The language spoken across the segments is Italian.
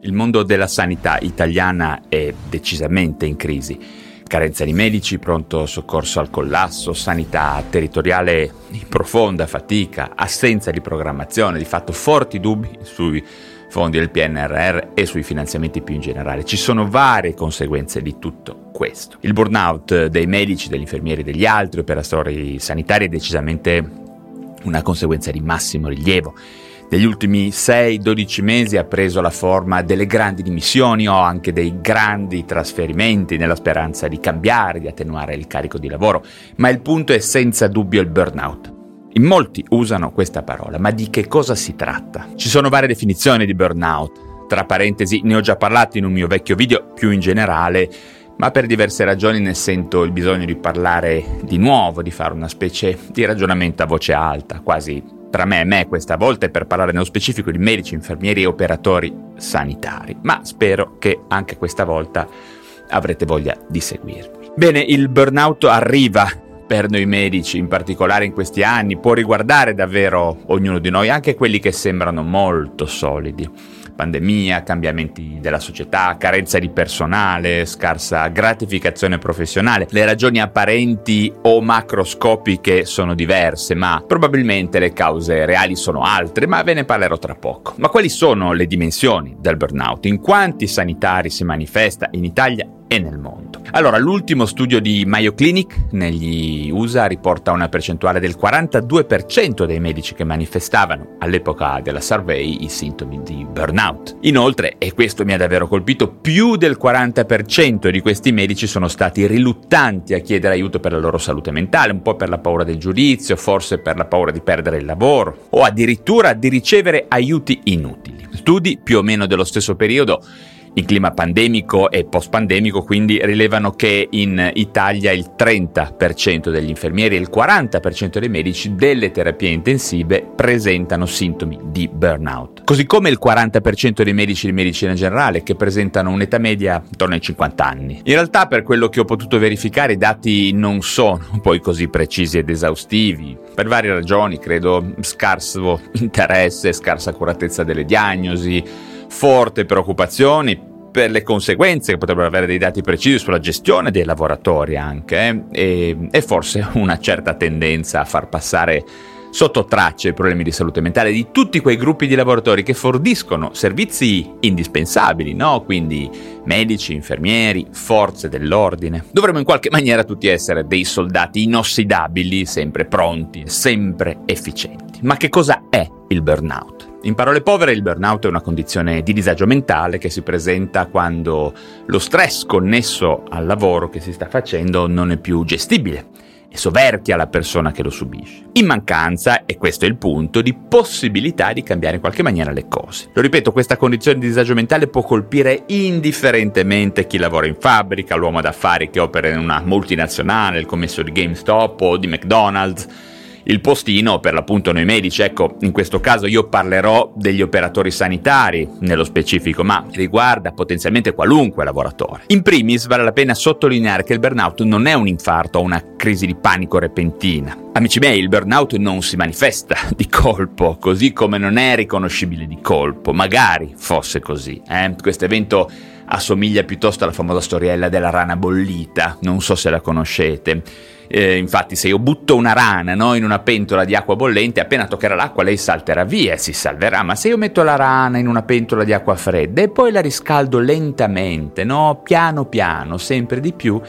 Il mondo della sanità italiana è decisamente in crisi. Carenza di medici, pronto soccorso al collasso, sanità territoriale in profonda fatica, assenza di programmazione, di fatto forti dubbi sui fondi del PNRR e sui finanziamenti più in generale. Ci sono varie conseguenze di tutto questo. Il burnout dei medici, degli infermieri e degli altri operatori sanitari è decisamente una conseguenza di massimo rilievo negli ultimi 6-12 mesi ha preso la forma delle grandi dimissioni o anche dei grandi trasferimenti nella speranza di cambiare, di attenuare il carico di lavoro, ma il punto è senza dubbio il burnout. In molti usano questa parola, ma di che cosa si tratta? Ci sono varie definizioni di burnout. Tra parentesi, ne ho già parlato in un mio vecchio video, più in generale, ma per diverse ragioni ne sento il bisogno di parlare di nuovo, di fare una specie di ragionamento a voce alta, quasi tra me e me questa volta è per parlare nello specifico di medici, infermieri e operatori sanitari, ma spero che anche questa volta avrete voglia di seguirmi. Bene, il burnout arriva per noi medici, in particolare in questi anni, può riguardare davvero ognuno di noi, anche quelli che sembrano molto solidi pandemia, cambiamenti della società, carenza di personale, scarsa gratificazione professionale. Le ragioni apparenti o macroscopiche sono diverse, ma probabilmente le cause reali sono altre, ma ve ne parlerò tra poco. Ma quali sono le dimensioni del burnout? In quanti sanitari si manifesta in Italia e nel mondo. Allora, l'ultimo studio di Mayo Clinic negli USA riporta una percentuale del 42% dei medici che manifestavano all'epoca della survey i sintomi di burnout. Inoltre, e questo mi ha davvero colpito, più del 40% di questi medici sono stati riluttanti a chiedere aiuto per la loro salute mentale, un po' per la paura del giudizio, forse per la paura di perdere il lavoro o addirittura di ricevere aiuti inutili. Studi più o meno dello stesso periodo in clima pandemico e post-pandemico, quindi rilevano che in Italia il 30% degli infermieri e il 40% dei medici delle terapie intensive presentano sintomi di burnout. Così come il 40% dei medici di medicina generale che presentano un'età media intorno ai 50 anni. In realtà, per quello che ho potuto verificare, i dati non sono poi così precisi ed esaustivi, per varie ragioni, credo scarso interesse, scarsa accuratezza delle diagnosi, forte preoccupazioni per le conseguenze che potrebbero avere dei dati precisi sulla gestione dei lavoratori anche eh, e, e forse una certa tendenza a far passare sotto traccia i problemi di salute mentale di tutti quei gruppi di lavoratori che forniscono servizi indispensabili, no? Quindi medici, infermieri, forze dell'ordine. Dovremmo in qualche maniera tutti essere dei soldati inossidabili, sempre pronti, sempre efficienti. Ma che cosa è il burnout? In parole povere, il burnout è una condizione di disagio mentale che si presenta quando lo stress connesso al lavoro che si sta facendo non è più gestibile e soverchia la persona che lo subisce. In mancanza, e questo è il punto, di possibilità di cambiare in qualche maniera le cose. Lo ripeto, questa condizione di disagio mentale può colpire indifferentemente chi lavora in fabbrica, l'uomo d'affari che opera in una multinazionale, il commesso di GameStop o di McDonald's il postino, per l'appunto noi medici, ecco, in questo caso io parlerò degli operatori sanitari nello specifico, ma riguarda potenzialmente qualunque lavoratore. In primis vale la pena sottolineare che il burnout non è un infarto o una crisi di panico repentina. Amici miei, il burnout non si manifesta di colpo, così come non è riconoscibile di colpo, magari fosse così. Eh? Questo evento assomiglia piuttosto alla famosa storiella della rana bollita, non so se la conoscete. Eh, infatti, se io butto una rana no, in una pentola di acqua bollente, appena toccherà l'acqua lei salterà via e si salverà. Ma se io metto la rana in una pentola di acqua fredda e poi la riscaldo lentamente, no, piano piano, sempre di più,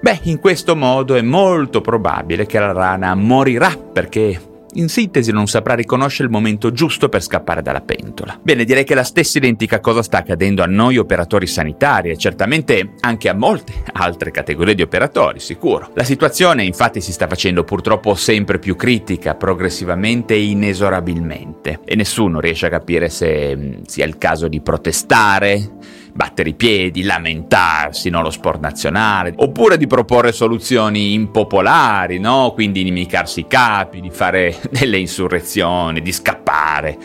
beh, in questo modo è molto probabile che la rana morirà perché in sintesi non saprà riconoscere il momento giusto per scappare dalla pentola. Bene, direi che la stessa identica cosa sta accadendo a noi operatori sanitari e certamente anche a molte altre categorie di operatori, sicuro. La situazione infatti si sta facendo purtroppo sempre più critica, progressivamente e inesorabilmente, e nessuno riesce a capire se mm, sia il caso di protestare, battere i piedi, lamentarsi, no? lo sport nazionale, oppure di proporre soluzioni impopolari, no? quindi inimicarsi i capi, di fare delle insurrezioni, di scappare,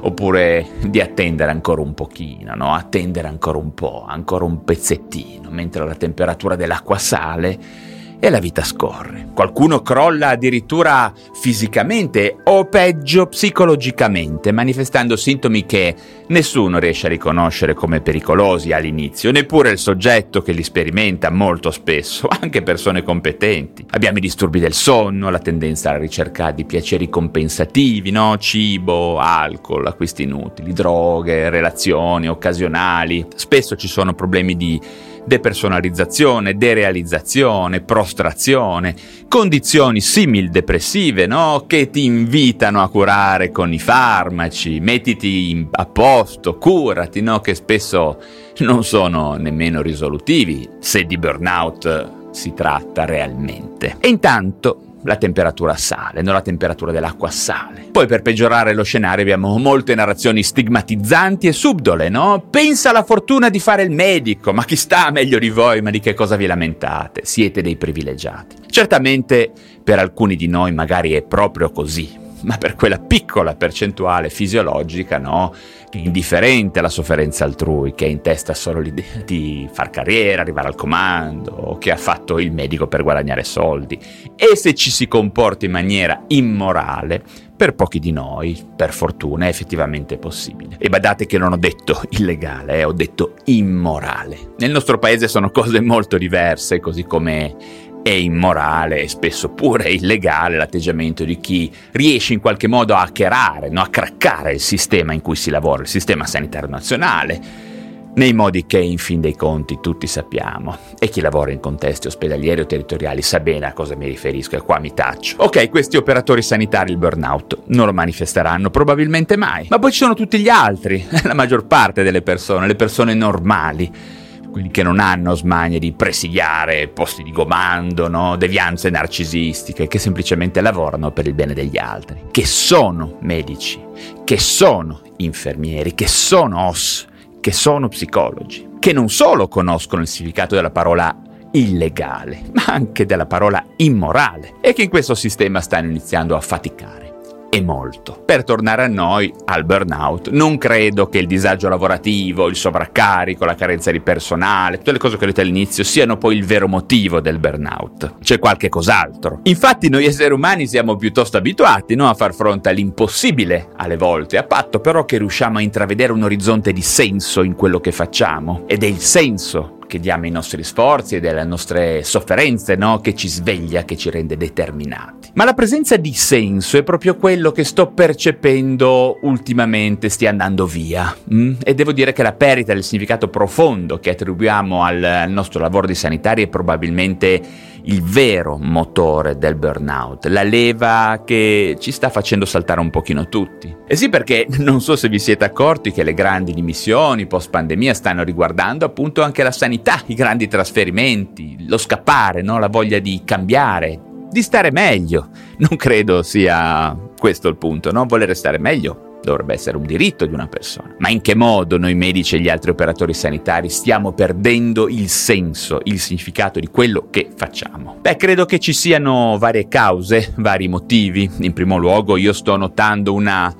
oppure di attendere ancora un pochino, no? attendere ancora un po', ancora un pezzettino, mentre la temperatura dell'acqua sale e la vita scorre. Qualcuno crolla addirittura fisicamente o peggio psicologicamente, manifestando sintomi che nessuno riesce a riconoscere come pericolosi all'inizio, neppure il soggetto che li sperimenta molto spesso, anche persone competenti. Abbiamo i disturbi del sonno, la tendenza alla ricerca di piaceri compensativi, no? cibo, alcol, acquisti inutili, droghe, relazioni occasionali. Spesso ci sono problemi di depersonalizzazione, derealizzazione, prostrazione, condizioni simil depressive, no? Che ti invitano a curare con i farmaci, mettiti a posto, curati, no? Che spesso non sono nemmeno risolutivi, se di burnout si tratta realmente. E intanto la temperatura sale, no? la temperatura dell'acqua sale. Poi per peggiorare lo scenario abbiamo molte narrazioni stigmatizzanti e subdole, no? Pensa alla fortuna di fare il medico, ma chi sta meglio di voi, ma di che cosa vi lamentate? Siete dei privilegiati. Certamente per alcuni di noi magari è proprio così, ma per quella piccola percentuale fisiologica, no? indifferente alla sofferenza altrui, che ha in testa solo l'idea di far carriera, arrivare al comando, che ha fatto il medico per guadagnare soldi. E se ci si comporta in maniera immorale, per pochi di noi, per fortuna, è effettivamente possibile. E badate che non ho detto illegale, eh, ho detto immorale. Nel nostro paese sono cose molto diverse, così come è immorale e spesso pure illegale l'atteggiamento di chi riesce in qualche modo a hackerare, no? a craccare il sistema in cui si lavora, il sistema sanitario nazionale, nei modi che in fin dei conti tutti sappiamo. E chi lavora in contesti ospedalieri o territoriali sa bene a cosa mi riferisco e qua mi taccio. Ok, questi operatori sanitari il burnout non lo manifesteranno probabilmente mai, ma poi ci sono tutti gli altri, la maggior parte delle persone, le persone normali quelli che non hanno smanie di presidiare posti di comando, no? devianze narcisistiche, che semplicemente lavorano per il bene degli altri, che sono medici, che sono infermieri, che sono OS, che sono psicologi, che non solo conoscono il significato della parola illegale, ma anche della parola immorale, e che in questo sistema stanno iniziando a faticare e molto. Per tornare a noi, al burnout, non credo che il disagio lavorativo, il sovraccarico, la carenza di personale, tutte le cose che ho detto all'inizio siano poi il vero motivo del burnout. C'è qualche cos'altro. Infatti noi esseri umani siamo piuttosto abituati no, a far fronte all'impossibile alle volte, a patto però che riusciamo a intravedere un orizzonte di senso in quello che facciamo. Ed è il senso che diamo ai nostri sforzi e delle nostre sofferenze, no? che ci sveglia, che ci rende determinati. Ma la presenza di senso è proprio quello che sto percependo ultimamente stia andando via. Mm? E devo dire che la perdita del significato profondo che attribuiamo al, al nostro lavoro di sanitari è probabilmente il vero motore del burnout, la leva che ci sta facendo saltare un pochino tutti. E sì perché non so se vi siete accorti che le grandi dimissioni post pandemia stanno riguardando appunto anche la sanità, i grandi trasferimenti, lo scappare, no? la voglia di cambiare, di stare meglio. Non credo sia questo il punto, no? Voler stare meglio dovrebbe essere un diritto di una persona. Ma in che modo noi medici e gli altri operatori sanitari stiamo perdendo il senso, il significato di quello che facciamo? Beh, credo che ci siano varie cause, vari motivi. In primo luogo io sto notando una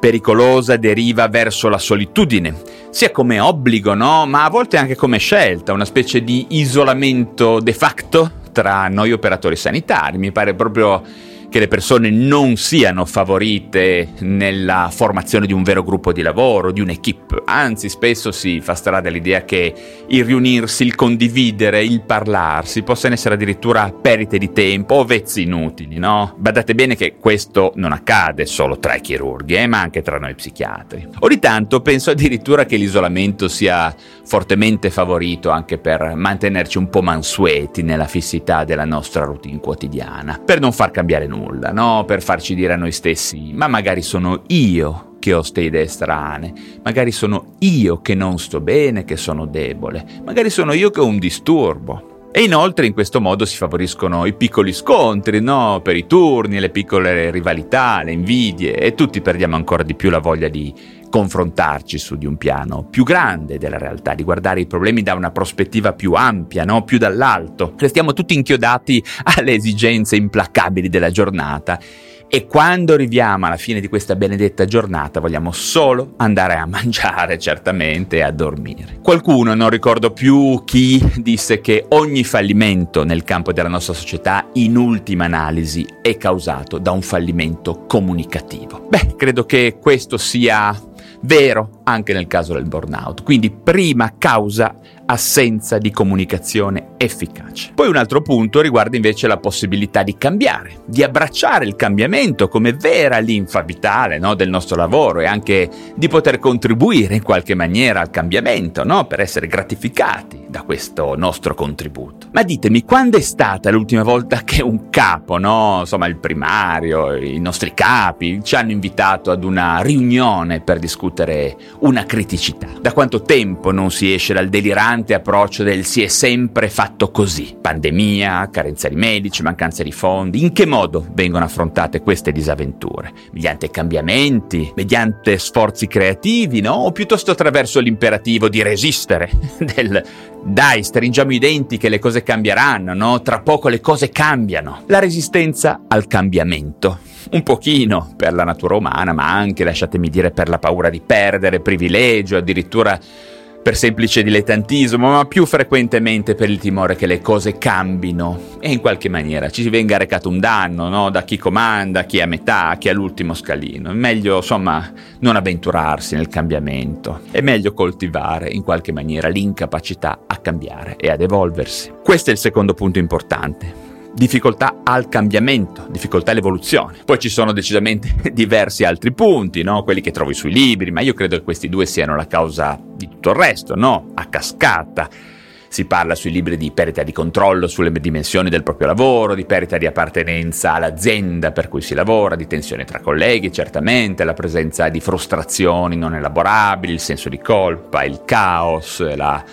pericolosa deriva verso la solitudine, sia come obbligo, no? Ma a volte anche come scelta, una specie di isolamento de facto tra noi operatori sanitari. Mi pare proprio che le persone non siano favorite nella formazione di un vero gruppo di lavoro, di un'equipe. Anzi, spesso si fa strada l'idea che il riunirsi, il condividere, il parlarsi possano essere addirittura perdite di tempo o vezzi inutili, no? Badate bene che questo non accade solo tra i chirurghi, eh, ma anche tra noi psichiatri. Ogni tanto penso addirittura che l'isolamento sia fortemente favorito anche per mantenerci un po' mansueti nella fissità della nostra routine quotidiana, per non far cambiare nulla, no? Per farci dire a noi stessi, ma magari sono io che ho ste idee strane, magari sono io che non sto bene, che sono debole, magari sono io che ho un disturbo. E inoltre in questo modo si favoriscono i piccoli scontri, no? Per i turni, le piccole rivalità, le invidie e tutti perdiamo ancora di più la voglia di confrontarci su di un piano più grande della realtà, di guardare i problemi da una prospettiva più ampia, no? più dall'alto. Restiamo tutti inchiodati alle esigenze implacabili della giornata e quando arriviamo alla fine di questa benedetta giornata vogliamo solo andare a mangiare certamente e a dormire. Qualcuno, non ricordo più chi, disse che ogni fallimento nel campo della nostra società in ultima analisi è causato da un fallimento comunicativo. Beh, credo che questo sia vero anche nel caso del burnout. Quindi prima causa assenza di comunicazione efficace. Poi un altro punto riguarda invece la possibilità di cambiare, di abbracciare il cambiamento come vera linfa vitale no, del nostro lavoro e anche di poter contribuire in qualche maniera al cambiamento, no, per essere gratificati da questo nostro contributo. Ma ditemi, quando è stata l'ultima volta che un capo, no, insomma il primario, i nostri capi, ci hanno invitato ad una riunione per discutere una criticità? Da quanto tempo non si esce dal delirante approccio del si è sempre fatto così? Pandemia, carenza di medici, mancanza di fondi. In che modo vengono affrontate queste disavventure? Mediante cambiamenti, mediante sforzi creativi, no? O piuttosto attraverso l'imperativo di resistere, del dai, stringiamo i denti che le cose cambieranno, no? Tra poco le cose cambiano. La resistenza al cambiamento un pochino per la natura umana, ma anche, lasciatemi dire, per la paura di perdere privilegio, addirittura per semplice dilettantismo, ma più frequentemente per il timore che le cose cambino e in qualche maniera ci venga recato un danno, no? Da chi comanda, chi è a metà, chi è all'ultimo scalino. È meglio, insomma, non avventurarsi nel cambiamento. È meglio coltivare in qualche maniera l'incapacità a cambiare e ad evolversi. Questo è il secondo punto importante difficoltà al cambiamento, difficoltà all'evoluzione. Poi ci sono decisamente diversi altri punti, no? quelli che trovi sui libri, ma io credo che questi due siano la causa di tutto il resto, no? a cascata. Si parla sui libri di perdita di controllo sulle dimensioni del proprio lavoro, di perdita di appartenenza all'azienda per cui si lavora, di tensione tra colleghi, certamente, la presenza di frustrazioni non elaborabili, il senso di colpa, il caos, la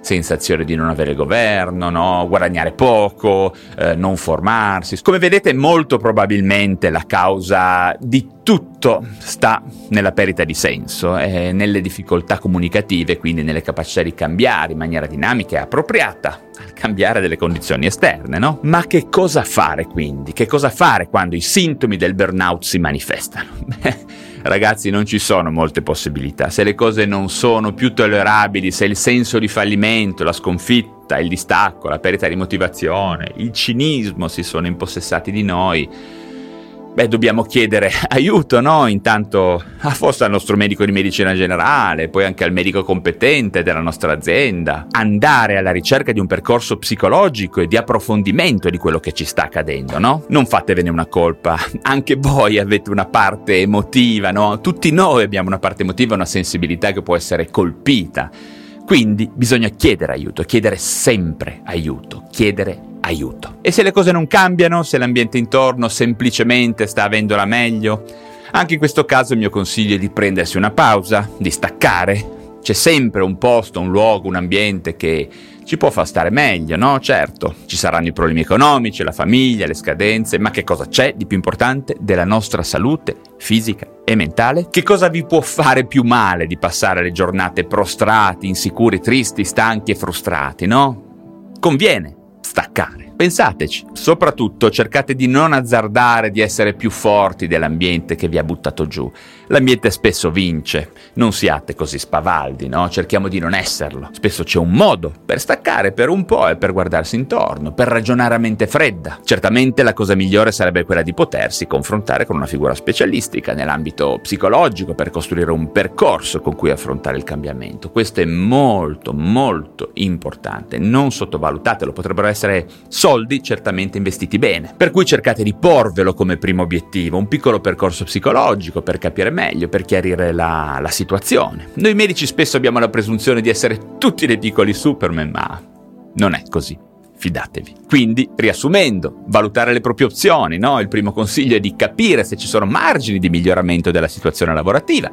sensazione di non avere governo, no? guadagnare poco, eh, non formarsi. Come vedete molto probabilmente la causa di tutto sta nella perdita di senso, e nelle difficoltà comunicative, quindi nelle capacità di cambiare in maniera dinamica e appropriata al cambiare delle condizioni esterne, no? Ma che cosa fare quindi? Che cosa fare quando i sintomi del burnout si manifestano? Beh, ragazzi non ci sono molte possibilità. Se le cose non sono più tollerabili, se il senso di fallimento, la sconfitta, il distacco, la perdita di motivazione, il cinismo si sono impossessati di noi, Beh, dobbiamo chiedere aiuto, no? Intanto a forse al nostro medico di medicina generale, poi anche al medico competente della nostra azienda. Andare alla ricerca di un percorso psicologico e di approfondimento di quello che ci sta accadendo, no? Non fatevene una colpa, anche voi avete una parte emotiva, no? Tutti noi abbiamo una parte emotiva, una sensibilità che può essere colpita. Quindi bisogna chiedere aiuto, chiedere sempre aiuto, chiedere aiuto. E se le cose non cambiano, se l'ambiente intorno semplicemente sta avendo la meglio, anche in questo caso il mio consiglio è di prendersi una pausa, di staccare. C'è sempre un posto, un luogo, un ambiente che ci può far stare meglio, no? Certo, ci saranno i problemi economici, la famiglia, le scadenze, ma che cosa c'è di più importante della nostra salute fisica e mentale? Che cosa vi può fare più male di passare le giornate prostrati, insicuri, tristi, stanchi e frustrati, no? Conviene staccare. Pensateci, soprattutto cercate di non azzardare di essere più forti dell'ambiente che vi ha buttato giù. L'ambiente spesso vince, non siate così spavaldi, no? Cerchiamo di non esserlo. Spesso c'è un modo per staccare per un po' e per guardarsi intorno, per ragionare a mente fredda. Certamente la cosa migliore sarebbe quella di potersi confrontare con una figura specialistica nell'ambito psicologico per costruire un percorso con cui affrontare il cambiamento. Questo è molto, molto importante. Non sottovalutatelo, potrebbero essere soldi certamente investiti bene. Per cui cercate di porvelo come primo obiettivo, un piccolo percorso psicologico per capire meglio, per chiarire la, la situazione. Noi medici spesso abbiamo la presunzione di essere tutti dei piccoli Superman, ma non è così fidatevi. Quindi, riassumendo, valutare le proprie opzioni, no? Il primo consiglio è di capire se ci sono margini di miglioramento della situazione lavorativa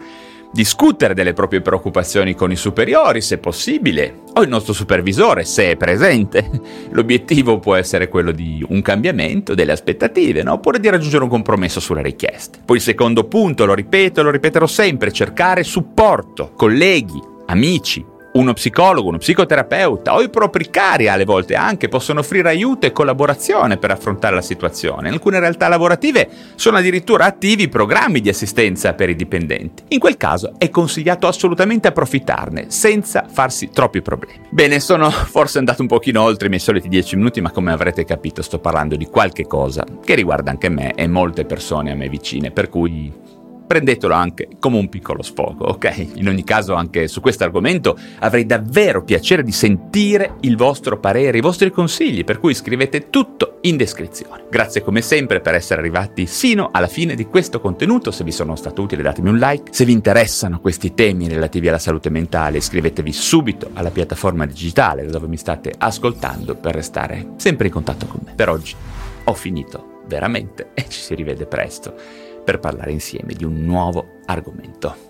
discutere delle proprie preoccupazioni con i superiori, se possibile, o il nostro supervisore, se è presente. L'obiettivo può essere quello di un cambiamento delle aspettative, no? oppure di raggiungere un compromesso sulle richieste. Poi il secondo punto, lo ripeto e lo ripeterò sempre, cercare supporto, colleghi, amici, Uno psicologo, uno psicoterapeuta o i propri cari alle volte anche possono offrire aiuto e collaborazione per affrontare la situazione. In alcune realtà lavorative sono addirittura attivi programmi di assistenza per i dipendenti. In quel caso è consigliato assolutamente approfittarne senza farsi troppi problemi. Bene, sono forse andato un pochino oltre i miei soliti 10 minuti, ma come avrete capito sto parlando di qualche cosa che riguarda anche me e molte persone a me vicine, per cui prendetelo anche come un piccolo sfogo, ok? In ogni caso anche su questo argomento avrei davvero piacere di sentire il vostro parere, i vostri consigli, per cui scrivete tutto in descrizione. Grazie come sempre per essere arrivati sino alla fine di questo contenuto, se vi sono stato utile datemi un like, se vi interessano questi temi relativi alla salute mentale iscrivetevi subito alla piattaforma digitale dove mi state ascoltando per restare sempre in contatto con me. Per oggi ho finito veramente e ci si rivede presto per parlare insieme di un nuovo argomento.